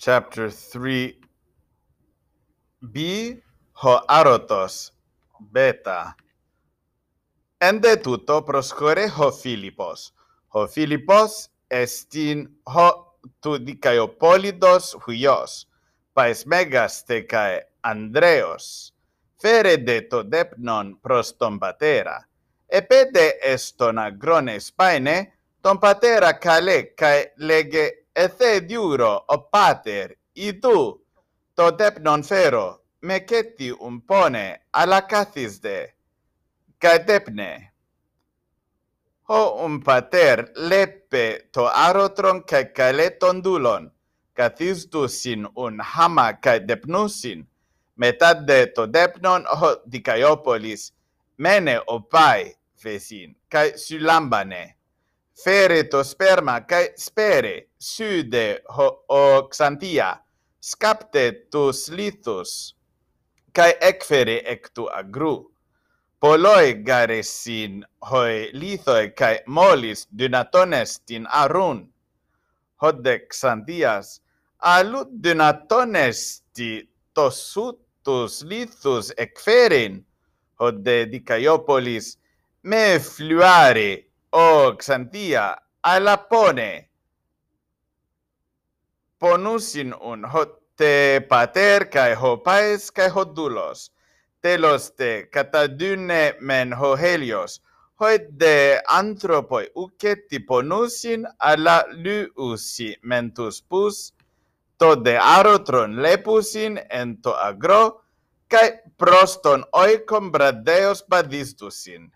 chapter 3b Hoarotos beta. Εν δε τούτο προσχωρέ ο Φίλιππος. Ο Φίλιππος εστίν ο του δικαιοπόλυτος χουλιός. Παες μέγαστε καε Ανδρέος. Φέρετε το δέπνον προς τον πατέρα. Επέτε εστον αγρόνες πάαινε, τον πατέρα καλέ καε λέγε εθέ διούρο, ο πάτερ, ιδού, το τέπνον φέρο, με κέτι ομπόνε, αλλά κάθισδε, κατέπνε. Ο ομπατέρ λέπε το άρωτρον και καλέ τον δούλον, καθίστουσιν ουν χάμα κατεπνούσιν, μετά δε το τέπνον ο δικαιόπολης, μένε ο πάει, φεσίν, καί συλάμπανε. Φέρε το σπέρμα καί σπέρε, sude ho, oxantia, scapte tus lithus, kai ecfere ectu agru. Poloi garesin hoi lithoi kai molis dynatones tin arun. Hodec xantias alu dynatones ti tosutus lithus ecferin, hode dicaiopolis, me fluare, o xantia, alapone, ponusin un hot te pater kai ho paes kai ho dulos. Telos te katadune men ho helios hoit de anthropoi uketi ponusin alla luusi mentus pus to de arotron lepusin en to agro kai proston oikon bradeos padistusin